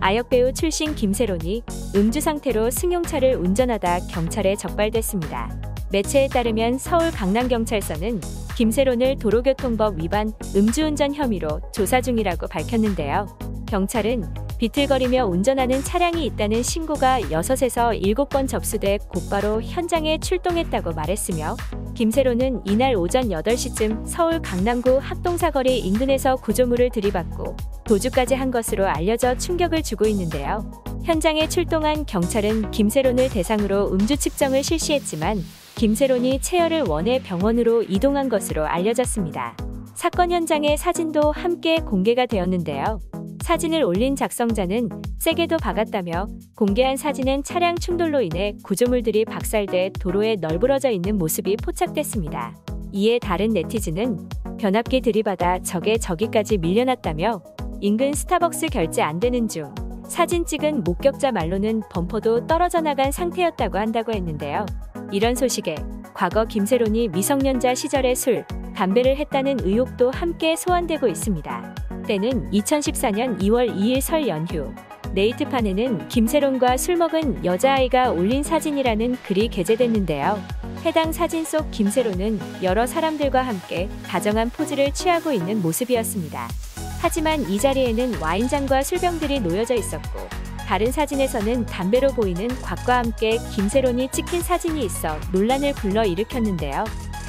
아역배우 출신 김세론이 음주 상태로 승용차를 운전하다 경찰에 적발됐습니다. 매체에 따르면 서울 강남경찰서는 김세론을 도로교통법 위반 음주운전 혐의로 조사 중이라고 밝혔는데요. 경찰은 비틀거리며 운전하는 차량이 있다는 신고가 6에서 7번 접수돼 곧바로 현장에 출동했다고 말했으며 김세로는 이날 오전 8시쯤 서울 강남구 합동사거리 인근에서 구조물을 들이받고 도주까지 한 것으로 알려져 충격을 주고 있는데요. 현장에 출동한 경찰은 김세론을 대상으로 음주 측정을 실시했지만 김세론이 체열을 원해 병원으로 이동한 것으로 알려졌습니다. 사건 현장의 사진도 함께 공개가 되었는데요. 사진을 올린 작성자는 세게도 박았다며 공개한 사진은 차량 충돌로 인해 구조물들이 박살돼 도로에 널브러져 있는 모습이 포착됐습니다. 이에 다른 네티즌은 변압기 들이받아 적의 저기까지 밀려났다며 인근 스타벅스 결제 안 되는 중 사진 찍은 목격자 말로는 범퍼도 떨어져 나간 상태였다고 한다고 했는데요. 이런 소식에 과거 김세론이 미성년자 시절에 술, 담배를 했다는 의혹도 함께 소환되고 있습니다. 때는 2014년 2월 2일 설 연휴. 네이트판에는 김세론과 술 먹은 여자아이가 올린 사진이라는 글이 게재됐는데요. 해당 사진 속 김세론은 여러 사람들과 함께 다정한 포즈를 취하고 있는 모습이었습니다. 하지만 이 자리에는 와인잔과 술병들이 놓여져 있었고 다른 사진에서는 담배로 보이는 곽과 함께 김세론이 찍힌 사진이 있어 논란을 불러일으켰는데요.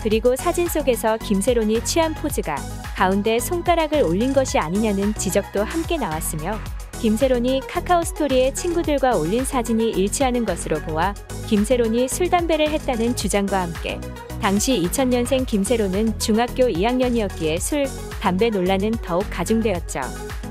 그리고 사진 속에서 김세론이 취한 포즈가 가운데 손가락을 올린 것이 아니냐는 지적도 함께 나왔으며 김세론이 카카오 스토리에 친구들과 올린 사진이 일치하는 것으로 보아 김세론이 술 담배를 했다는 주장과 함께 당시 2000년생 김세론은 중학교 2학년이었기에 술, 담배 논란은 더욱 가중되었죠.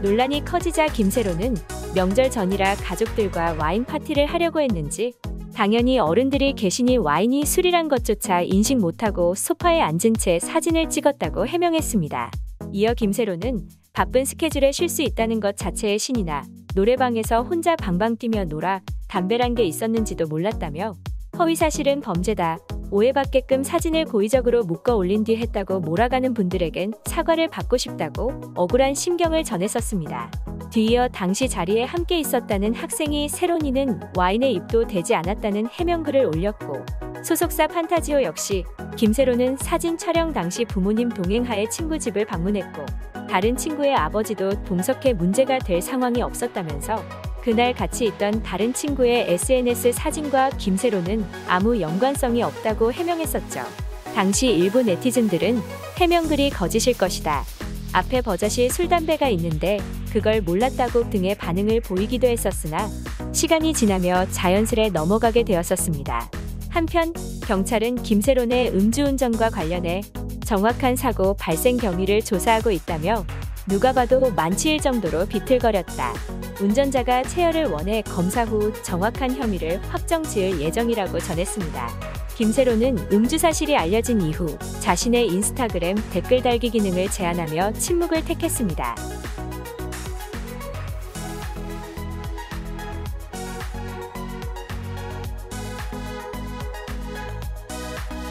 논란이 커지자 김세론은 명절 전이라 가족들과 와인 파티를 하려고 했는지 당연히 어른들이 계시니 와인이 술이란 것조차 인식 못하고 소파에 앉은 채 사진을 찍었다고 해명했습니다. 이어 김세로는 바쁜 스케줄에 쉴 수 있다는 것 자체의 신이나 노래방에서 혼자 방방 뛰며 놀아 담배란 게 있었는지도 몰랐다며 허위 사실은 범죄다. 오해받게끔 사진을 고의적으로 묶어 올린 뒤 했다고 몰아가는 분들에겐 사과를 받고 싶다고 억울한 심경을 전했었습니다. 뒤이어 당시 자리에 함께 있었다는 학생이 세로니는 와인에 입도 되지 않았다는 해명글을 올렸고 소속사 판타지오 역시 김세로는 사진 촬영 당시 부모님 동행하에 친구 집을 방문했고 다른 친구의 아버지도 동석해 문제가 될 상황이 없었다면서 그날 같이 있던 다른 친구의 SNS 사진과 김세로는 아무 연관성이 없다고 해명했었죠. 당시 일부 네티즌들은 해명글이 거짓일 것이다. 앞에 버젓이 술 담배가 있는데 그걸 몰랐다고 등의 반응을 보이기도 했었으나 시간이 지나며 자연스레 넘어가게 되었었습니다. 한편 경찰은 김세론의 음주운전과 관련해 정확한 사고 발생 경위를 조사하고 있다며 누가 봐도 만취일 정도로 비틀거렸다. 운전자가 체열을 원해 검사 후 정확한 혐의를 확정 지을 예정이라고 전했습니다. 김세로는 음주 사실이 알려진 이후 자신의 인스타그램 댓글 달기 기능을 제한하며 침묵을 택했습니다.